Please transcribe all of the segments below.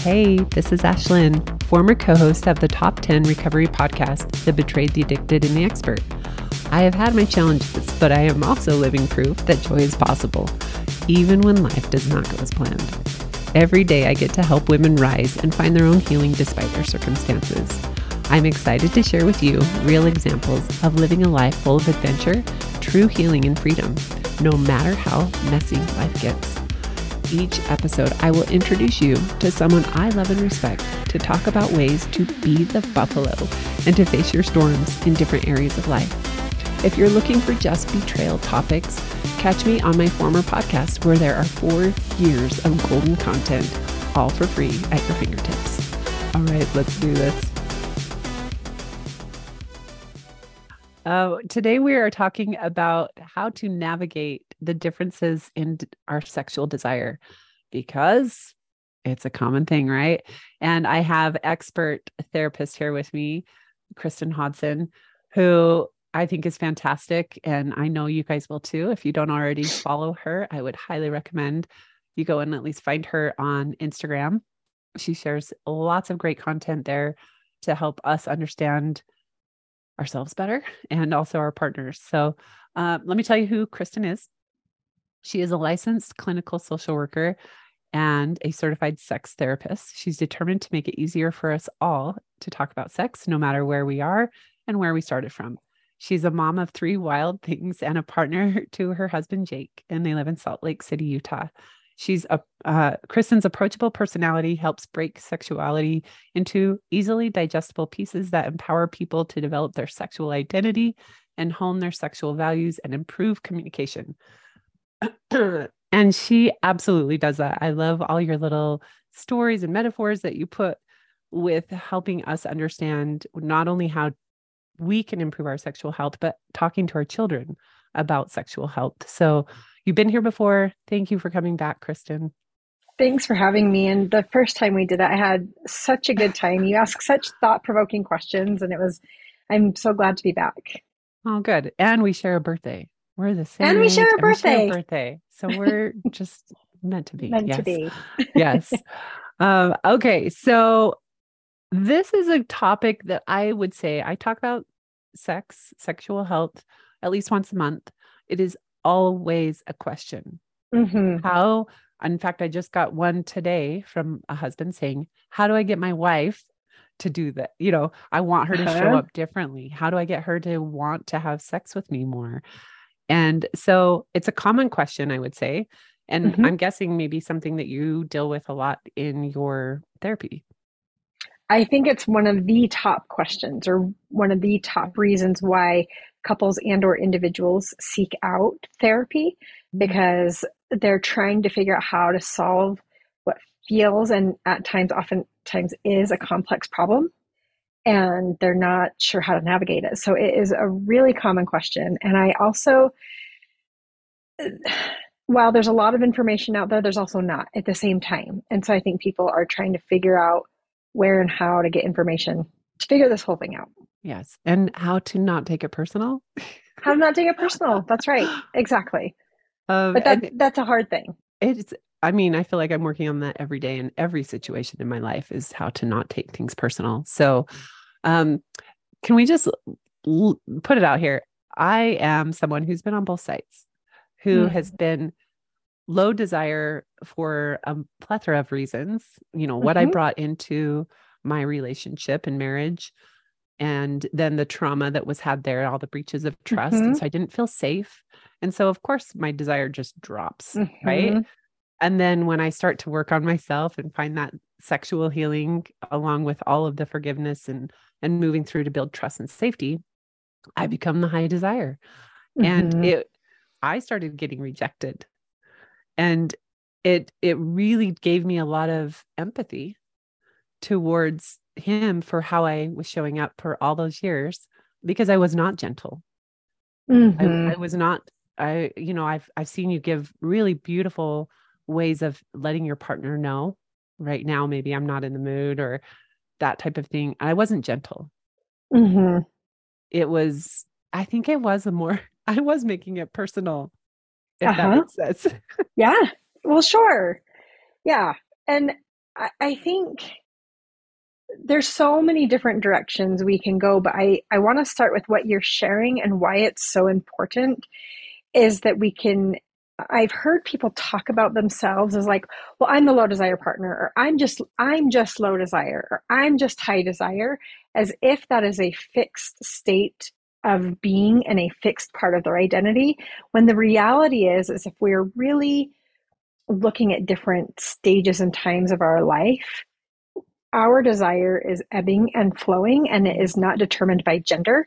Hey, this is Ashlynn, former co host of the Top 10 Recovery podcast, The Betrayed, the Addicted, and the Expert. I have had my challenges, but I am also living proof that joy is possible, even when life does not go as planned. Every day, I get to help women rise and find their own healing despite their circumstances. I'm excited to share with you real examples of living a life full of adventure, true healing, and freedom, no matter how messy life gets. Each episode, I will introduce you to someone I love and respect to talk about ways to be the buffalo and to face your storms in different areas of life. If you're looking for just betrayal topics, catch me on my former podcast where there are four years of golden content, all for free at your fingertips. All right, let's do this. Uh, today, we are talking about how to navigate the differences in our sexual desire because it's a common thing, right? And I have expert therapist here with me, Kristin Hodson, who I think is fantastic. And I know you guys will too. If you don't already follow her, I would highly recommend you go and at least find her on Instagram. She shares lots of great content there to help us understand ourselves better and also our partners. So, uh, let me tell you who Kristin is. She is a licensed clinical social worker and a certified sex therapist. She's determined to make it easier for us all to talk about sex, no matter where we are and where we started from. She's a mom of three wild things and a partner to her husband, Jake, and they live in Salt Lake City, Utah. She's a uh, Kristin's approachable personality helps break sexuality into easily digestible pieces that empower people to develop their sexual identity and hone their sexual values and improve communication. and she absolutely does that. I love all your little stories and metaphors that you put with helping us understand not only how we can improve our sexual health, but talking to our children about sexual health. So you've been here before. Thank you for coming back, Kristin. Thanks for having me. And the first time we did that, I had such a good time. You asked such thought provoking questions, and it was, I'm so glad to be back. Oh, good. And we share a birthday. We're the same. And we share a birthday. Share a birthday. So we're just meant to be. Meant yes. to be. yes. Um, okay. So this is a topic that I would say I talk about sex, sexual health at least once a month. It is always a question. Mm-hmm. How, in fact, I just got one today from a husband saying, How do I get my wife to do that? You know, I want her to uh-huh. show up differently. How do I get her to want to have sex with me more? And so it's a common question, I would say. And mm-hmm. I'm guessing maybe something that you deal with a lot in your therapy. I think it's one of the top questions or one of the top reasons why couples and or individuals seek out therapy mm-hmm. because they're trying to figure out how to solve what feels and at times oftentimes is a complex problem and they're not sure how to navigate it. So it is a really common question. And I also, while there's a lot of information out there, there's also not at the same time. And so I think people are trying to figure out where and how to get information to figure this whole thing out. Yes. And how to not take it personal. how to not take it personal. That's right. Exactly. Um, but that, that's a hard thing. It's I mean, I feel like I'm working on that every day in every situation in my life is how to not take things personal. So, um, can we just l- put it out here? I am someone who's been on both sides, who mm. has been low desire for a plethora of reasons. You know, what mm-hmm. I brought into my relationship and marriage, and then the trauma that was had there, all the breaches of trust. Mm-hmm. And so I didn't feel safe. And so, of course, my desire just drops, mm-hmm. right? And then when I start to work on myself and find that sexual healing along with all of the forgiveness and and moving through to build trust and safety, I become the high desire. Mm-hmm. And it I started getting rejected. And it it really gave me a lot of empathy towards him for how I was showing up for all those years because I was not gentle. Mm-hmm. I, I was not I you know I've I've seen you give really beautiful ways of letting your partner know right now maybe i'm not in the mood or that type of thing i wasn't gentle mm-hmm. it was i think it was a more i was making it personal if uh-huh. that makes sense yeah well sure yeah and I, I think there's so many different directions we can go, but I, I want to start with what you're sharing and why it's so important is that we can I've heard people talk about themselves as like, well, I'm the low desire partner, or I'm just I'm just low desire, or I'm just high desire, as if that is a fixed state of being and a fixed part of their identity. When the reality is, is if we're really looking at different stages and times of our life, our desire is ebbing and flowing, and it is not determined by gender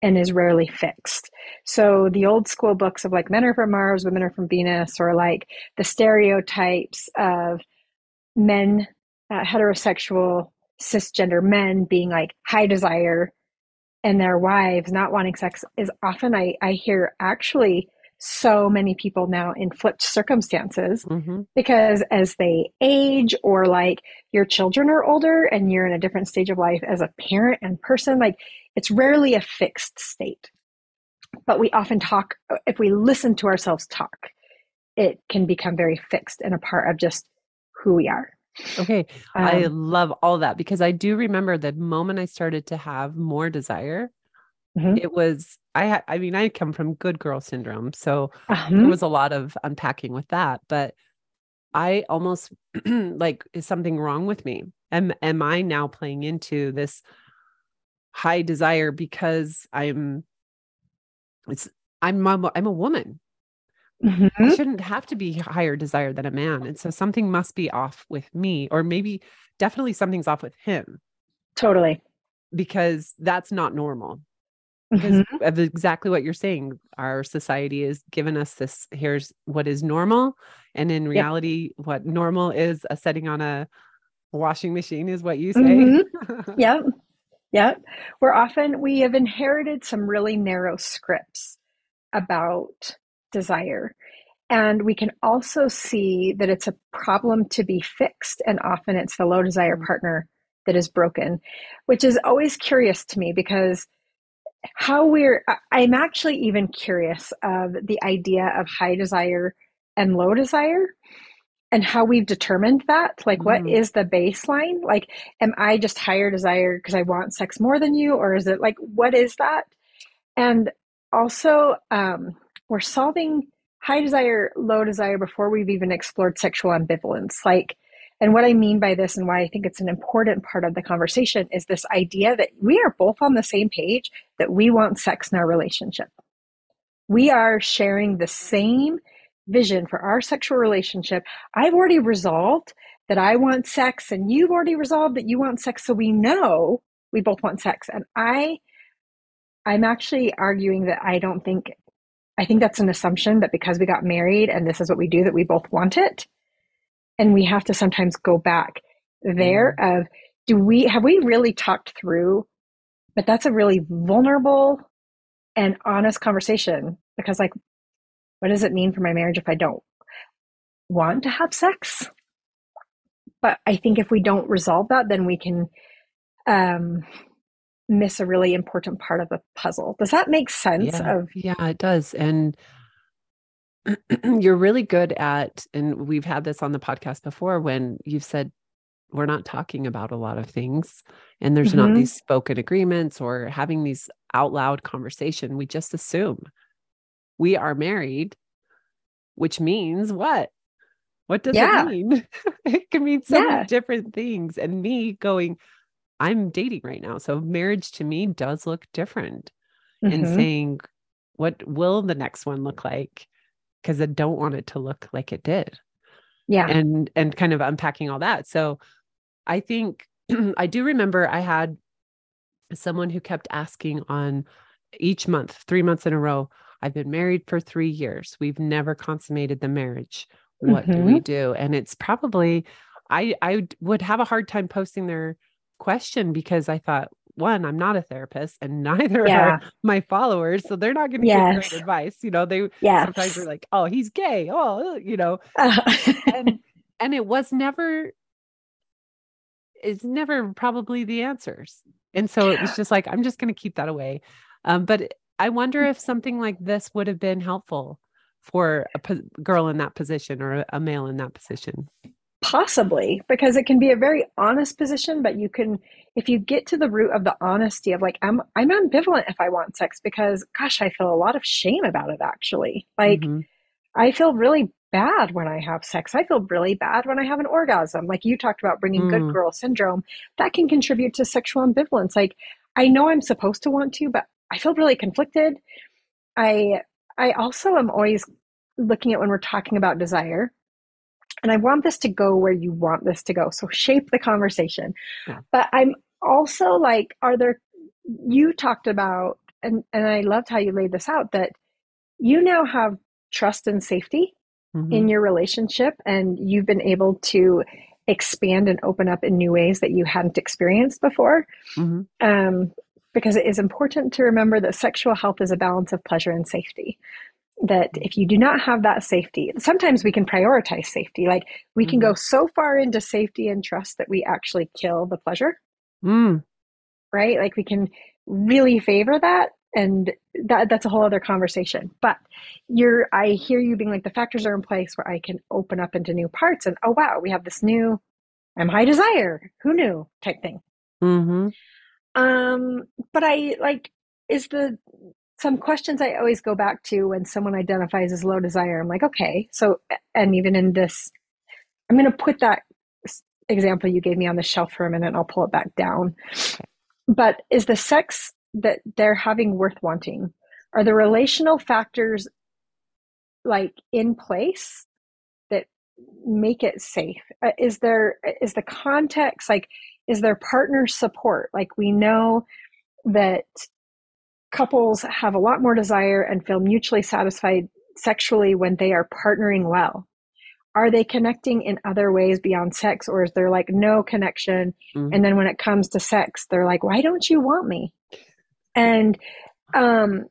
and is rarely fixed. So the old school books of like men are from Mars, women are from Venus, or like the stereotypes of men, uh, heterosexual, cisgender men being like high desire and their wives not wanting sex is often I, I hear actually so many people now in flipped circumstances mm-hmm. because as they age or like your children are older and you're in a different stage of life as a parent and person like it's rarely a fixed state. But we often talk if we listen to ourselves talk it can become very fixed and a part of just who we are. Okay. Um, i love all that because i do remember the moment i started to have more desire mm-hmm. it was I I mean, I come from good girl syndrome, so uh-huh. there was a lot of unpacking with that. But I almost like is something wrong with me? Am am I now playing into this high desire because I'm it's I'm a, I'm a woman. Mm-hmm. I shouldn't have to be higher desire than a man. And so something must be off with me, or maybe definitely something's off with him. Totally. Because that's not normal because mm-hmm. of exactly what you're saying our society has given us this here's what is normal and in reality what normal is a setting on a washing machine is what you say mm-hmm. yep yep we're often we have inherited some really narrow scripts about desire and we can also see that it's a problem to be fixed and often it's the low desire mm-hmm. partner that is broken which is always curious to me because how we're i'm actually even curious of the idea of high desire and low desire and how we've determined that. Like what mm. is the baseline? Like am i just higher desire because i want sex more than you or is it like what is that? And also um, we're solving high desire low desire before we've even explored sexual ambivalence. Like and what I mean by this and why I think it's an important part of the conversation is this idea that we are both on the same page that we want sex in our relationship. We are sharing the same vision for our sexual relationship. I've already resolved that I want sex and you've already resolved that you want sex so we know we both want sex and I I'm actually arguing that I don't think I think that's an assumption that because we got married and this is what we do that we both want it and we have to sometimes go back there mm. of do we have we really talked through but that's a really vulnerable and honest conversation because like what does it mean for my marriage if i don't want to have sex? But i think if we don't resolve that then we can um miss a really important part of the puzzle. Does that make sense yeah, of yeah it does. And you're really good at, and we've had this on the podcast before when you've said, we're not talking about a lot of things and there's mm-hmm. not these spoken agreements or having these out loud conversation. We just assume we are married, which means what? What does yeah. it mean? it can mean so yeah. many different things. And me going, I'm dating right now. So marriage to me does look different. Mm-hmm. And saying, what will the next one look like? Because I don't want it to look like it did. Yeah. And and kind of unpacking all that. So I think I do remember I had someone who kept asking on each month, 3 months in a row, I've been married for 3 years. We've never consummated the marriage. What mm-hmm. do we mm-hmm. do? And it's probably I I would have a hard time posting their question because I thought, one, I'm not a therapist and neither yeah. are my followers. So they're not going to yes. give great advice. You know, they yes. sometimes are like, oh, he's gay. Oh, you know, and, and it was never, it's never probably the answers. And so it was just like, I'm just going to keep that away. Um, but I wonder if something like this would have been helpful for a po- girl in that position or a male in that position. Possibly, because it can be a very honest position, but you can, if you get to the root of the honesty of like, I'm, I'm ambivalent if I want sex because, gosh, I feel a lot of shame about it actually. Like, mm-hmm. I feel really bad when I have sex. I feel really bad when I have an orgasm. Like you talked about bringing mm. good girl syndrome, that can contribute to sexual ambivalence. Like, I know I'm supposed to want to, but I feel really conflicted. I, I also am always looking at when we're talking about desire and I want this to go where you want this to go. So shape the conversation. Yeah. But I'm also like, are there, you talked about, and, and I loved how you laid this out that you now have trust and safety mm-hmm. in your relationship, and you've been able to expand and open up in new ways that you hadn't experienced before. Mm-hmm. Um, because it is important to remember that sexual health is a balance of pleasure and safety that if you do not have that safety, sometimes we can prioritize safety. Like we can mm-hmm. go so far into safety and trust that we actually kill the pleasure. Mm. Right? Like we can really favor that and that that's a whole other conversation. But you're I hear you being like the factors are in place where I can open up into new parts and oh wow, we have this new I'm high desire. Who knew? type thing. Mm-hmm. Um, but I like is the some questions I always go back to when someone identifies as low desire. I'm like, okay, so, and even in this, I'm going to put that example you gave me on the shelf for a minute I'll pull it back down. But is the sex that they're having worth wanting? Are the relational factors like in place that make it safe? Uh, is there, is the context like, is there partner support? Like we know that couples have a lot more desire and feel mutually satisfied sexually when they are partnering well. Are they connecting in other ways beyond sex, or is there like no connection? Mm-hmm. And then when it comes to sex, they're like, why don't you want me? And um,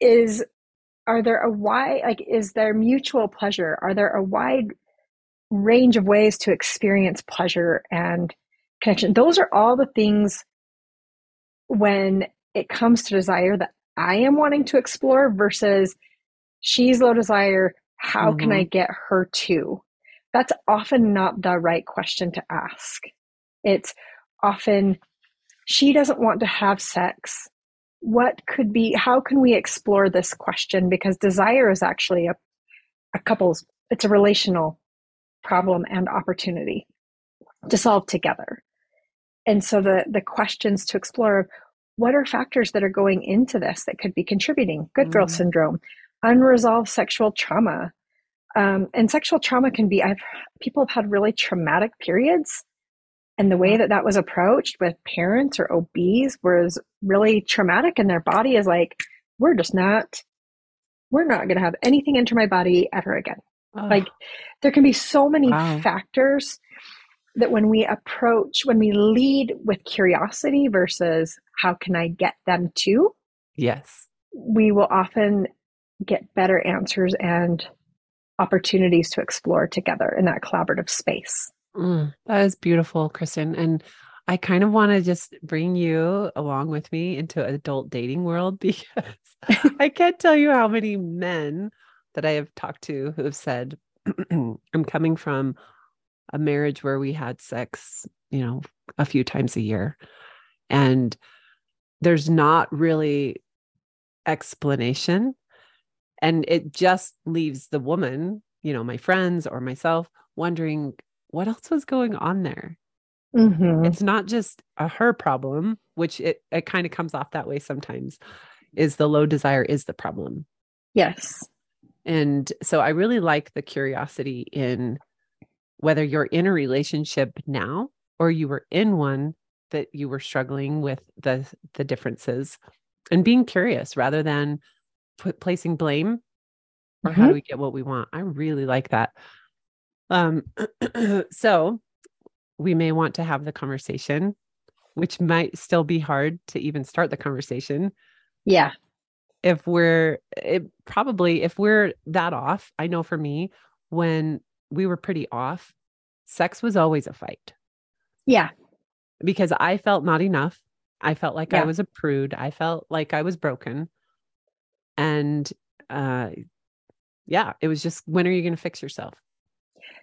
is are there a wide like is there mutual pleasure? Are there a wide range of ways to experience pleasure and connection? Those are all the things when it comes to desire that I am wanting to explore versus she's low desire. How mm-hmm. can I get her to? That's often not the right question to ask. It's often she doesn't want to have sex. What could be, how can we explore this question? Because desire is actually a, a couple's, it's a relational problem and opportunity to solve together. And so the, the questions to explore what are factors that are going into this that could be contributing? Good girl mm. syndrome, unresolved sexual trauma. Um, and sexual trauma can be, I've people have had really traumatic periods. And the way that that was approached with parents or OBs was really traumatic. And their body is like, we're just not, we're not going to have anything enter my body ever again. Like there can be so many wow. factors that when we approach, when we lead with curiosity versus how can I get them to? Yes. We will often get better answers and opportunities to explore together in that collaborative space. Mm, that is beautiful, Kristin. And I kind of want to just bring you along with me into adult dating world because I can't tell you how many men that I have talked to who have said, I'm coming from a marriage where we had sex, you know, a few times a year. And there's not really explanation. And it just leaves the woman, you know, my friends or myself wondering what else was going on there. Mm-hmm. It's not just a her problem, which it, it kind of comes off that way sometimes, is the low desire is the problem. Yes. And so I really like the curiosity in whether you're in a relationship now or you were in one that you were struggling with the the differences and being curious rather than put, placing blame or mm-hmm. how do we get what we want i really like that um so we may want to have the conversation which might still be hard to even start the conversation yeah if we're it probably if we're that off i know for me when we were pretty off, sex was always a fight. Yeah. Because I felt not enough. I felt like yeah. I was a prude. I felt like I was broken. And uh yeah, it was just when are you going to fix yourself?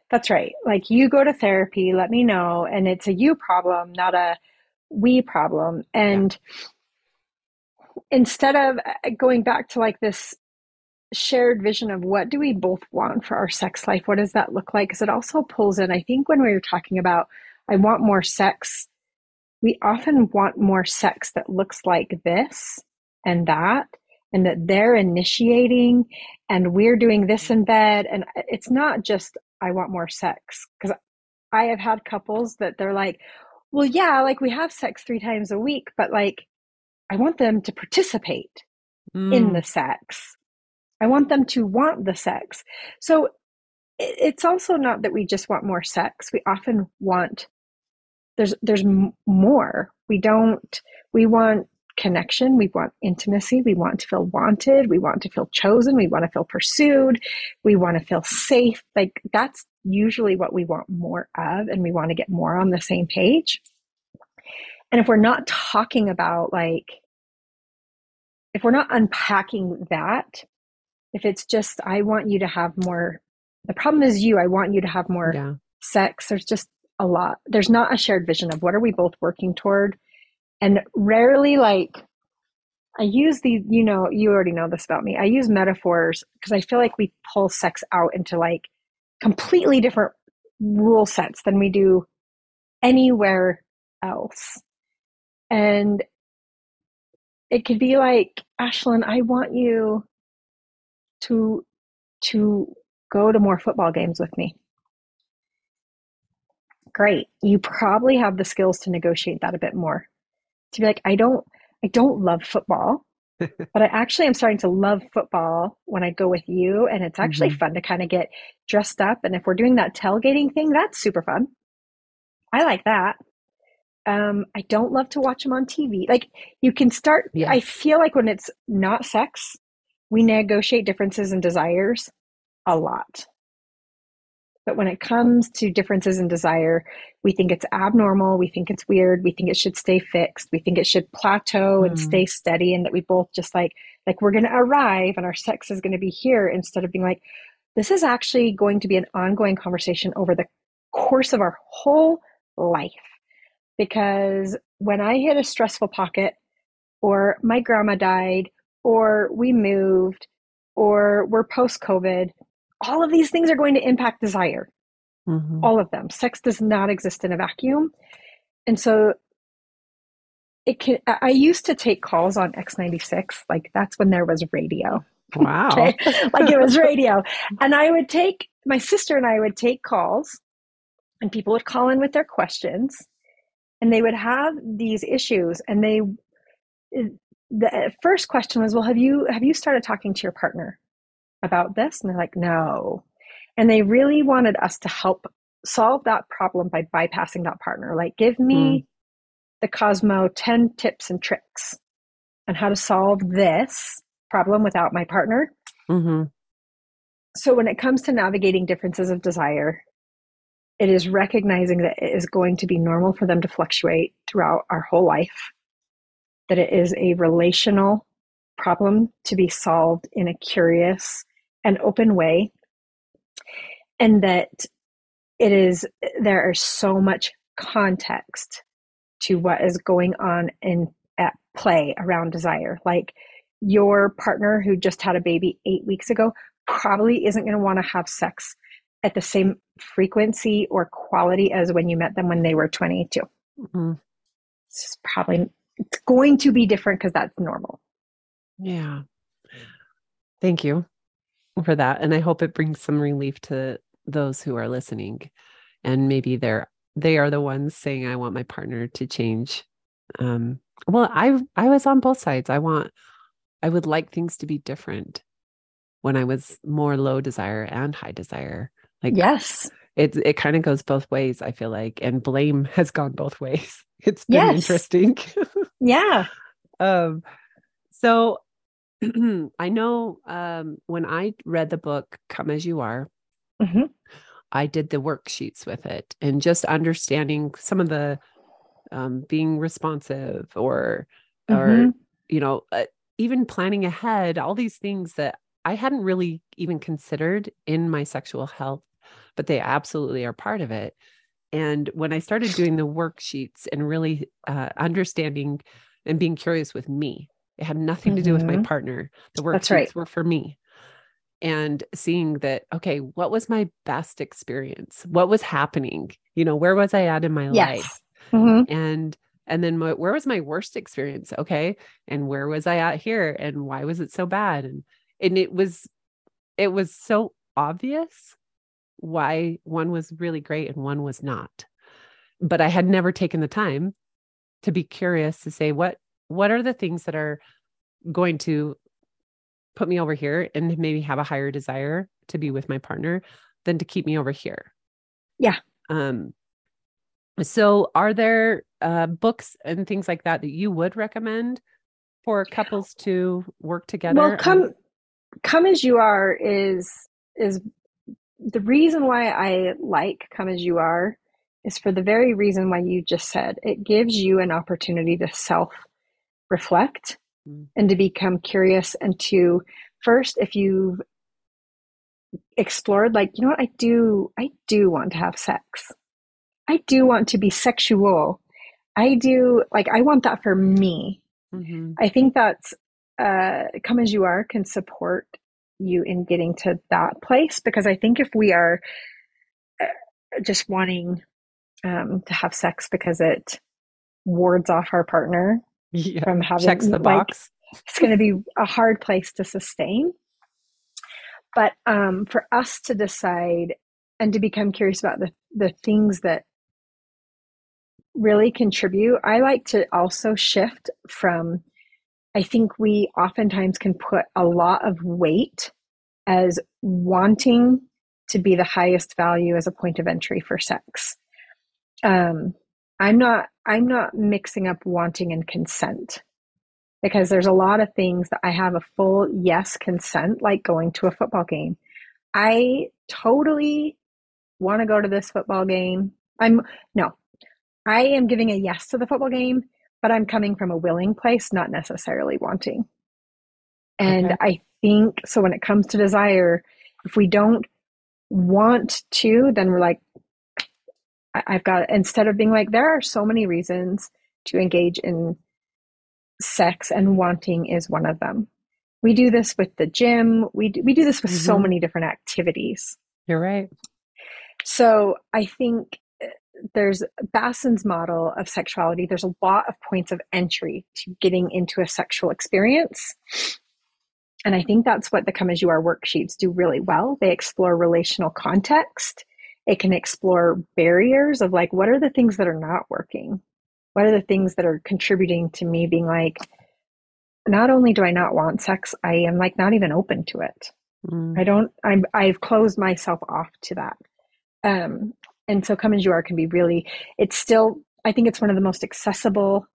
That's right. Like you go to therapy, let me know. And it's a you problem, not a we problem. And yeah. instead of uh, going back to like this shared vision of what do we both want for our sex life, what does that look like? Because it also pulls in, I think, when we were talking about, I want more sex, we often want more sex that looks like this and that and that they're initiating and we're doing this in bed and it's not just i want more sex. Because i have had couples that they're like well yeah like we have sex three times a week but like i want them to participate mm. in the sex. I want them to want the sex. So it's also not that we just want more sex. We often want there's there's more we don't we want connection. We want intimacy. We want to feel wanted. We want to feel chosen. We want to feel pursued. We want to feel safe. Like that's usually what we want more of, and we want to get more on the same page. And if we're not talking about like, if we're not unpacking that, if it's just, I want you to have more, the problem is you, I want you to have more yeah. sex. There's just a lot. There's not a shared vision of what are we both working toward and rarely like I use the, you know, you already know this about me. I use metaphors because I feel like we pull sex out into like completely different rule sets than we do anywhere else. And it could be like, Ashlynn, I want you to to go to more football games with me. Great. You probably have the skills to negotiate that a bit more to be like, I don't, I don't love football, but I actually am starting to love football when I go with you. And it's actually mm-hmm. fun to kind of get dressed up. And if we're doing that tailgating thing, that's super fun. I like that. Um, I don't love to watch them on TV. Like you can start, yes. I feel like when it's not sex, we negotiate differences and desires a lot. But when it comes to differences in desire, we think it's abnormal, we think it's weird, we think it should stay fixed, we think it should plateau and mm. stay steady, and that we both just like, like we're going to arrive and our sex is going to be here instead of being like, this is actually going to be an ongoing conversation over the course of our whole life. Because when I hit a stressful pocket, or my grandma died, or we moved, or we're post COVID, all of these things are going to impact desire. Mm-hmm. All of them. Sex does not exist in a vacuum. And so it can I used to take calls on X96, like that's when there was radio. Wow. okay? Like it was radio. and I would take my sister and I would take calls and people would call in with their questions and they would have these issues and they the first question was well have you have you started talking to your partner about this? And they're like, no. And they really wanted us to help solve that problem by bypassing that partner. Like, give me mm. the Cosmo 10 tips and tricks on how to solve this problem without my partner. Mm-hmm. So, when it comes to navigating differences of desire, it is recognizing that it is going to be normal for them to fluctuate throughout our whole life, that it is a relational problem to be solved in a curious an open way and that it is there is so much context to what is going on in at play around desire. Like your partner who just had a baby 8 weeks ago probably isn't going to want to have sex at the same frequency or quality as when you met them when they were 22 mm-hmm. it's probably it's going to be different because that's normal. Yeah. Thank you for that. And I hope it brings some relief to those who are listening. And maybe they're they are the ones saying, I want my partner to change. Um, well, I I was on both sides. I want I would like things to be different when I was more low desire and high desire. Like yes. It it kind of goes both ways, I feel like. And blame has gone both ways. It's been yes. interesting. yeah. Um so I know um, when I read the book Come As You Are, mm-hmm. I did the worksheets with it and just understanding some of the um, being responsive or, mm-hmm. or, you know, uh, even planning ahead, all these things that I hadn't really even considered in my sexual health but they absolutely are part of it. And when I started doing the worksheets and really uh, understanding and being curious with me, it had nothing to do with my Mhm. partner. The worksheets right. were for me. And seeing that, okay, what was my best experience? What was happening? You know, where was I at in my life? Yes. Mhm. and and then my, where was my worst experience okay and where was i at here and why was it so bad and and it was it was so obvious why one was really great and one was not but i had never taken the time to be curious to say what what are the things that are going to put me over here and maybe have a higher desire to be with my partner than to keep me over here Yeah. um so, are there uh, books and things like that that you would recommend for couples to work together? Well, on- come come as you are is is the reason why I like come as you are is for the very reason why you just said it gives you an opportunity to self reflect Mm. and to become curious and to first if you've explored like you know what I do I do want to have sex I do want to be sexual I do like I want that for me Mhm. I think that's uh, come as you are can support you in getting to that place because I think if we are uh, just wanting um, to have sex because it wards off our partner yeah, from having checks the like, box. it's going to be a hard place to sustain. But um, for us to decide and to become curious about the, the things that really contribute, I like to also shift from, I think we oftentimes can put a lot of weight as wanting to be the highest value as a point of entry for sex. Um, I'm not I'm not mixing up wanting and consent because there's a lot of things that I have a full yes consent, like going to a football game. I totally want to go to this football game. I'm no, I am giving a yes to the football game, but I'm coming from a willing place, not necessarily wanting. And Okay. I think so when it comes to desire, if we don't want to, then we're like, I've got, instead of being like, there are so many reasons to engage in sex and wanting is one of them. We do this with the gym. We do, we do this with so Mhm. many different activities. You're right. So I think uh, there's Basson's model of sexuality. There's a lot of points of entry to getting into a sexual experience. And I think that's what the Come As You Are worksheets do really well. They explore relational context. It can explore barriers of like, what are the things that are not working? What are the things that are contributing to me being like, not only do I not want sex, I am like not even open to it. Mm. I don't, I'm, I've closed myself off to that. Um, and so Come As You Are can be really, it's still, I think it's one of the most accessible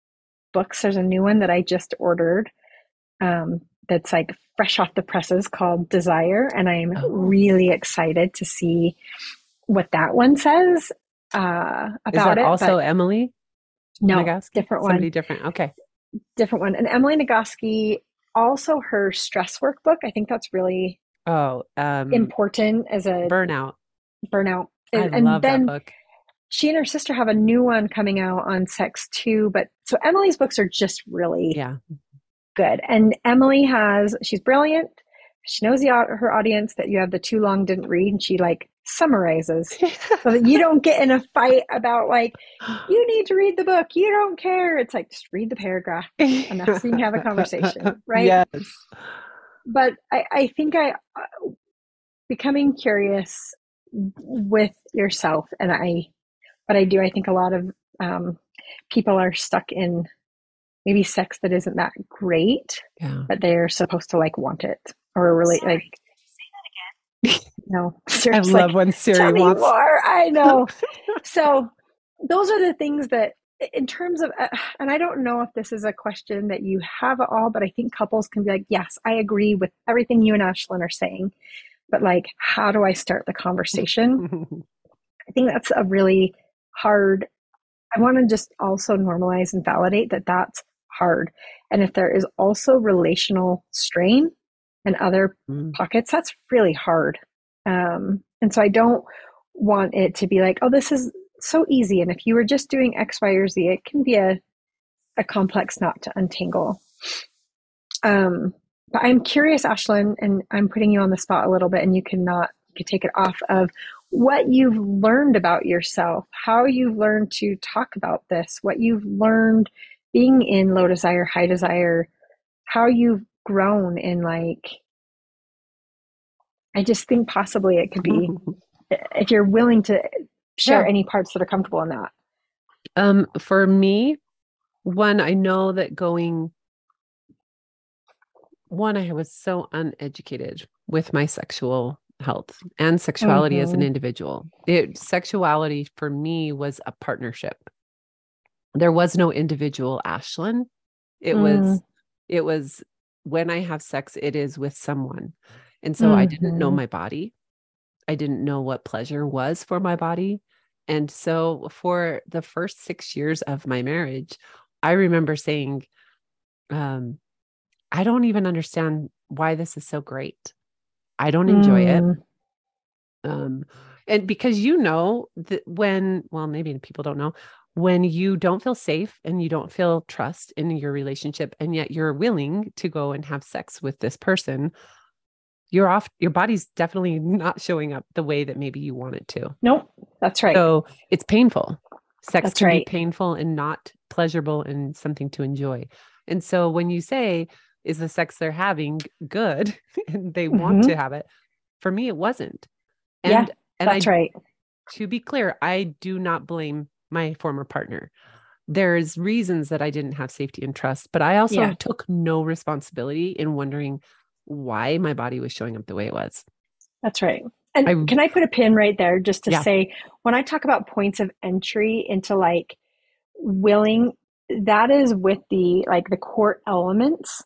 books. There's a new one that I just ordered um, that's like fresh off the presses called Desire. And I'm Oh. really excited to see what that one says uh, Is about that it. also Emily no, Nagoski? different one Somebody different. Okay. different one. And Emily Nagoski, also her stress workbook. I think that's really Oh, um, important as a burnout. burnout. I And, and love then that book. she and her sister have a new one coming out on sex too. But so Emily's books are just really Yeah. good. And Emily has, she's brilliant. She knows the, her audience that you have the too long didn't read, and she like summarizes so that you don't get in a fight about like, you need to read the book. You don't care. It's like, just read the paragraph. enough so you can have a conversation, right? Yes. but I, I think I uh, becoming curious with yourself, and I, but I do. I think a lot of um, people are stuck in maybe sex that isn't that great, Yeah. but they're supposed to like want it or really like. No, I love like, when Siri Tell me wants. more. I know. so those are the things that in terms of uh, and i don't know if this is a question that you have at all but i think couples can be like yes i agree with everything you and ashlynn are saying but like how do i start the conversation i think that's a really hard i want to just also normalize and validate that that's hard and if there is also relational strain and other Mm. pockets that's really hard um And so I don't want it to be like, oh, this is so easy. And if you were just doing X, Y, or Z, it can be a, a complex knot to untangle. Um, but I'm curious, Ashlynn, and I'm putting you on the spot a little bit, and you cannot you can take it off of what you've learned about yourself, how you've learned to talk about this, what you've learned being in low desire, high desire, how you've grown in like I just think possibly it could be if you're willing to share yeah. any parts that are comfortable in that. Um, for me, one, I know that going one, I was so uneducated with my sexual health and sexuality mm-hmm. as an mm-hmm. individual. It, sexuality for me was a partnership. There was no individual Ashlynn. It mm. was, it was when I have sex, it is with someone. And so mm-hmm. I didn't know mm-hmm. my body. I didn't know what pleasure was for my body. And so for the first six years of my marriage, I remember saying, um, I don't even understand why this is so great. I don't enjoy mm. it. Um, and because you know that when, well, maybe people don't know, when you don't feel safe and you don't feel trust in your relationship, and yet you're willing to go and have sex with this person, you're off, your body's definitely not showing up the way that maybe you want it to. Nope, that's right. So it's painful. Sex that's can right. be painful and not pleasurable and something to enjoy. And so when you say, is the sex they're having good and they mm-hmm. want to have it. For me, it wasn't. And, yeah, and that's I, right. To be clear, I do not blame my former partner. There's reasons that I didn't have safety and trust, but I also yeah. took no responsibility in wondering why my body was showing up the way it was. That's right. And I, can I put a pin right there just to yeah. say when I talk about points of entry into like willing, that is with the like the core elements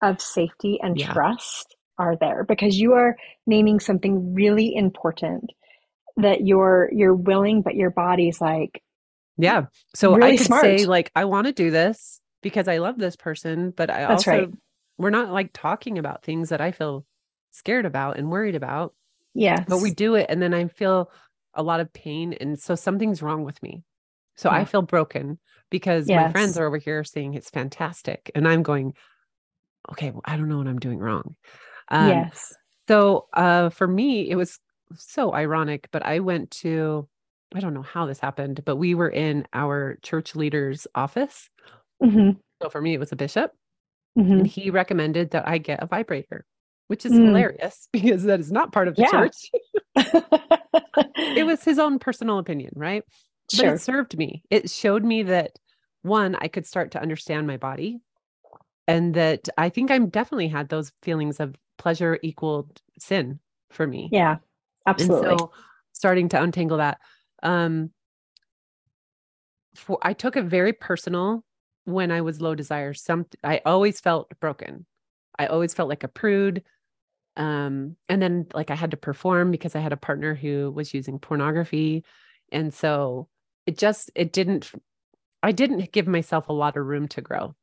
of safety and yeah. trust are there because you are naming something really important that you're you're willing but your body's like yeah so really i could smart. say like i want to do this because i love this person but i That's also right. We're not like talking about things that i feel scared about and worried about yeah but we do it and then i feel a lot of pain and so something's wrong with me so yeah. i feel broken because yes. my friends are over here saying it's fantastic and i'm going okay, well, I don't know what I'm doing wrong. Um, yes. So uh, for me, it was so ironic, but I went to, I don't know how this happened, but we were in our church leader's office. Mm-hmm. So for me, it was a bishop. Mm-hmm. And he recommended that I get a vibrator, which is mm. hilarious because that is not part of the yeah. church. it was his own personal opinion, right? Sure. But it served me. It showed me that one, I could start to understand my body and that I think I'm definitely had those feelings of pleasure equaled sin for me. Yeah, absolutely. And so starting to untangle that. Um, for I took it very personal when I was low desire. Some I always felt broken. I always felt like a prude. Um, and then like I had to perform because I had a partner who was using pornography. And so it just it didn't I didn't give myself a lot of room to grow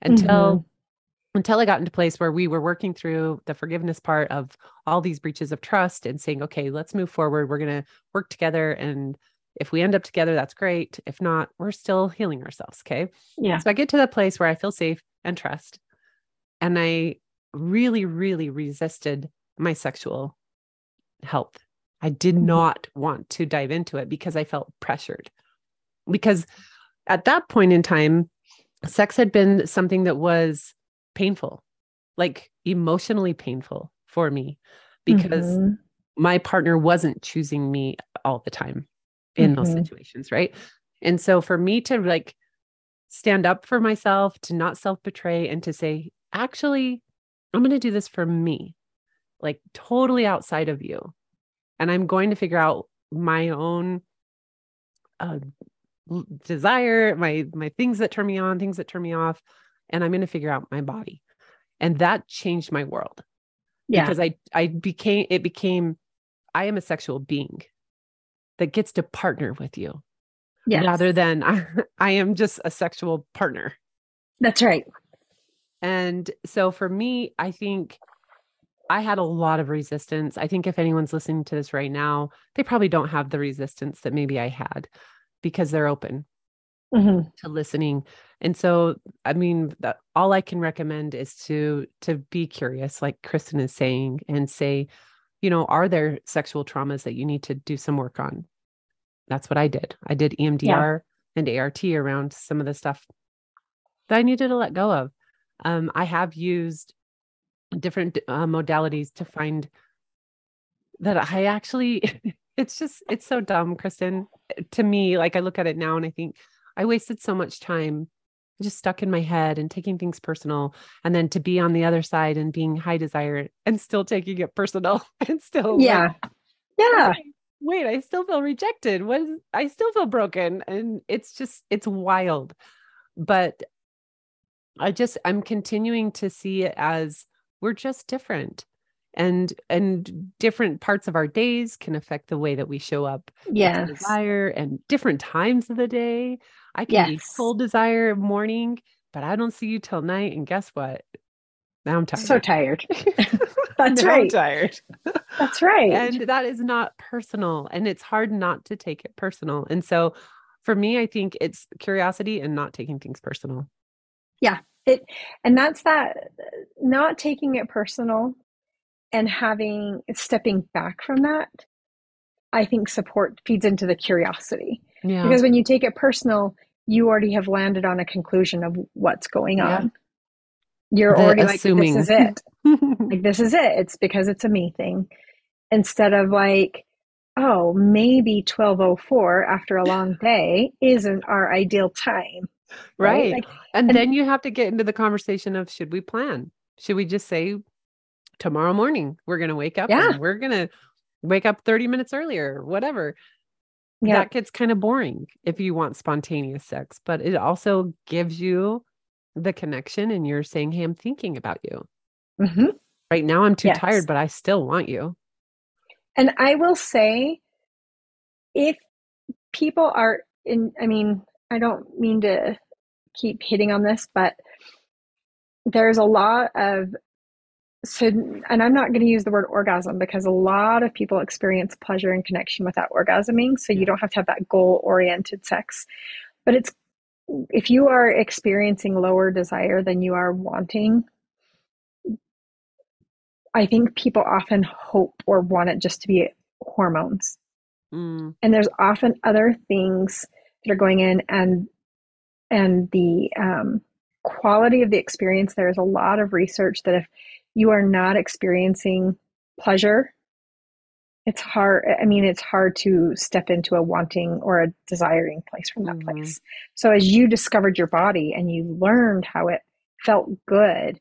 until mm-hmm. until I got into place where we were working through the forgiveness part of all these breaches of trust and saying, okay, let's move forward. We're going to work together. And if we end up together, that's great. If not, we're still healing ourselves. Okay. Yeah. So I get to that place where I feel safe and trust. And I really, really resisted my sexual health. I did mm-hmm. not want to dive into it because I felt pressured. Because at that point in time, sex had been something that was painful, like emotionally painful for me because mm-hmm. my partner wasn't choosing me all the time in mm-hmm. those situations, right? And so for me to like stand up for myself, to not self betray, and to say, actually, I'm going to do this for me, like totally outside of you. And I'm going to figure out my own uh, desire, my my things that turn me on, things that turn me off, and I'm going to figure out my body. And that changed my world. Yeah. Because I I became it became I am a sexual being that gets to partner with you. Yes. Rather than I, I am just a sexual partner. That's right. And so for me, I think I had a lot of resistance. I think if anyone's listening to this right now, they probably don't have the resistance that maybe I had because they're open mm-hmm. to listening. And so, I mean, that all I can recommend is to to be curious, like Kristin is saying, and say, you know, are there sexual traumas that you need to do some work on? That's what I did. I did EMDR yeah. and ART around some of the stuff that I needed to let go of. Um, I have used different uh, modalities to find that I actually, it's just, it's so dumb, Kristin. To me, like I look at it now and I think I wasted so much time just stuck in my head and taking things personal. And then to be on the other side and being high desire and still taking it personal and still, yeah. Like, yeah. Wait, I still feel rejected. What is, I still feel broken. And it's just, it's wild. But I just, I'm continuing to see it as we're just different and and different parts of our days can affect the way that we show up yes desire and different times of the day i can yes. be full desire morning but i don't see you till night and guess what? Now i'm tired so tired. that's right I'm tired. That's right. And that is not personal and it's hard not to take it personal. And so for me i think it's curiosity and not taking things personal. Yeah it and that's that not taking it personal and having stepping back from that i think support feeds into the curiosity. Yeah. because when you take it personal you already have landed on a conclusion of what's going on you're the already assuming. like this is it like this is it it's because it's a me thing instead of like oh maybe 1204 after a long day isn't our ideal time right, right? Like, and, and then you have to get into the conversation of should we plan should we just say tomorrow morning we're going to wake up yeah. and we're going to wake up 30 minutes earlier, whatever. Yeah. That gets kind of boring if you want spontaneous sex, but it also gives you the connection and you're saying, Hey, I'm thinking about you. Mm-hmm. Right now, I'm too yes. tired, but I still want you. And I will say, if people are in, I mean, I don't mean to keep hitting on this, but there's a lot of so and i'm not going to use the word orgasm because a lot of people experience pleasure and connection without orgasming so you don't have to have that goal oriented sex. But it's if you are experiencing lower desire than you are wanting i think people often hope or want it just to be hormones. Mm. and there's often other things that are going in and and the um, quality of the experience, there's a lot of research that if you are not experiencing pleasure, it's hard. I mean, it's hard to step into a wanting or a desiring place from that mm-hmm. place. So, as you discovered your body and you learned how it felt good,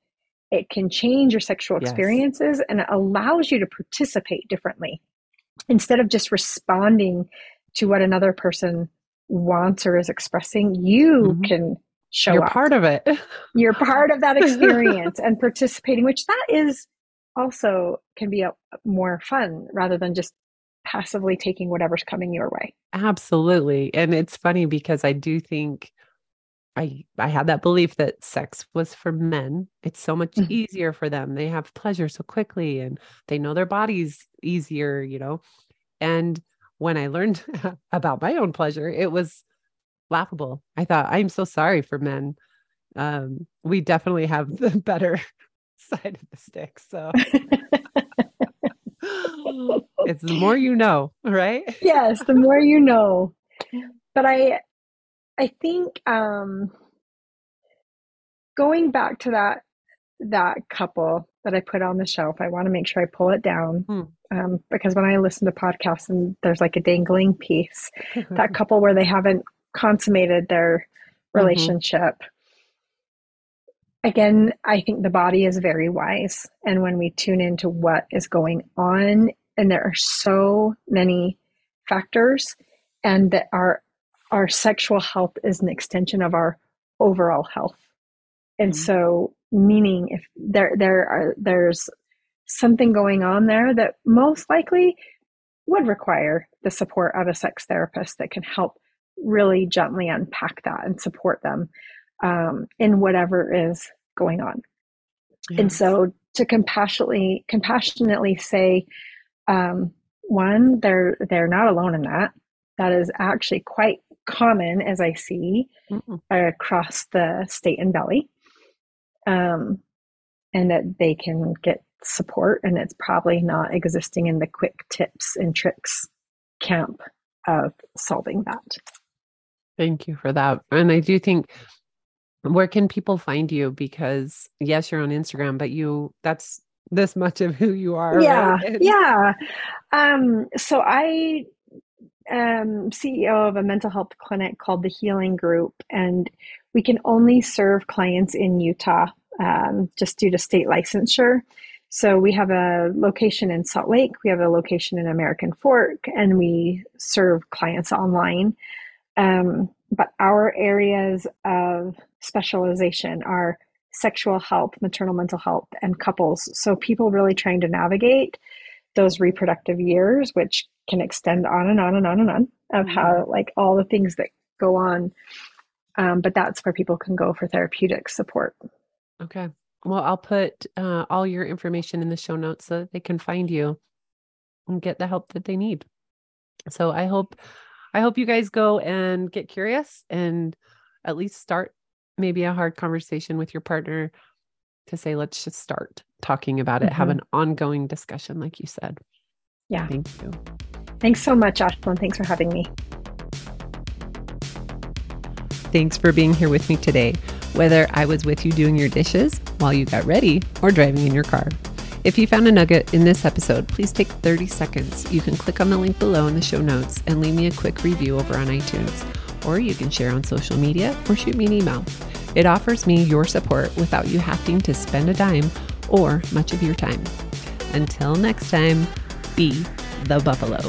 it can change your sexual experiences yes. and it allows you to participate differently instead of just responding to what another person wants or is expressing. You mm-hmm. can show You're up. part of it. You're part of that experience and participating, which that is also can be a, more fun rather than just passively taking whatever's coming your way. Absolutely. And it's funny because I do think I I had that belief that sex was for men. It's so much mm-hmm. easier for them. They have pleasure so quickly and they know their bodies easier, you know. And when I learned about my own pleasure, it was laughable. I thought, I'm so sorry for men. Um, we definitely have the better side of the stick. So it's the more you know, right? yes, the more you know. But I I think um going back to that that couple that I put on the shelf, I want to make sure I pull it down. Hmm. Um, because when I listen to podcasts and there's like a dangling piece, that couple where they haven't consummated their mm-hmm. relationship. Mm-hmm. Again, I think the body is very wise. And when we tune into what is going on, and there are so many factors, and that our our sexual health is an extension of our overall health. And mm-hmm. so meaning if there there are there's something going on there that most likely would require the support of a sex therapist that can help really gently unpack that and support them um, in whatever is going on. Yes. And so to compassionately compassionately say, um, one, they're they're not alone in that. That is actually quite common, as I see mm-hmm. across the state and belly, um, and that they can get support, and it's probably not existing in the quick tips and tricks camp of solving that. Thank you for that. And I do think where can people find you? Because yes, you're on Instagram, but you that's this much of who you are. Yeah. Right? Yeah. Um, so I am CEO of a mental health clinic called the Healing Group, and we can only serve clients in Utah um, just due to state licensure. So we have a location in Salt Lake, we have a location in American Fork, and we serve clients online. Um, but our areas of specialization are sexual health, maternal mental health, and couples. So people really trying to navigate those reproductive years, which can extend on and on and on and on of how mm-hmm. like all the things that go on. Um, but that's where people can go for therapeutic support. Okay. Well, I'll put uh, all your information in the show notes so that they can find you and get the help that they need. So I hope I hope you guys go and get curious and at least start maybe a hard conversation with your partner to say, let's just start talking about it, mm-hmm. have an ongoing discussion, like you said. Yeah. Thank you. Thanks so much, Ashlynn. Thanks for having me. Thanks for being here with me today, whether I was with you doing your dishes while you got ready or driving in your car. If you found a nugget in this episode, please take 30 seconds. You can click on the link below in the show notes and leave me a quick review over on iTunes. Or you can share on social media or shoot me an email. It offers me your support without you having to spend a dime or much of your time. Until next time, be the buffalo.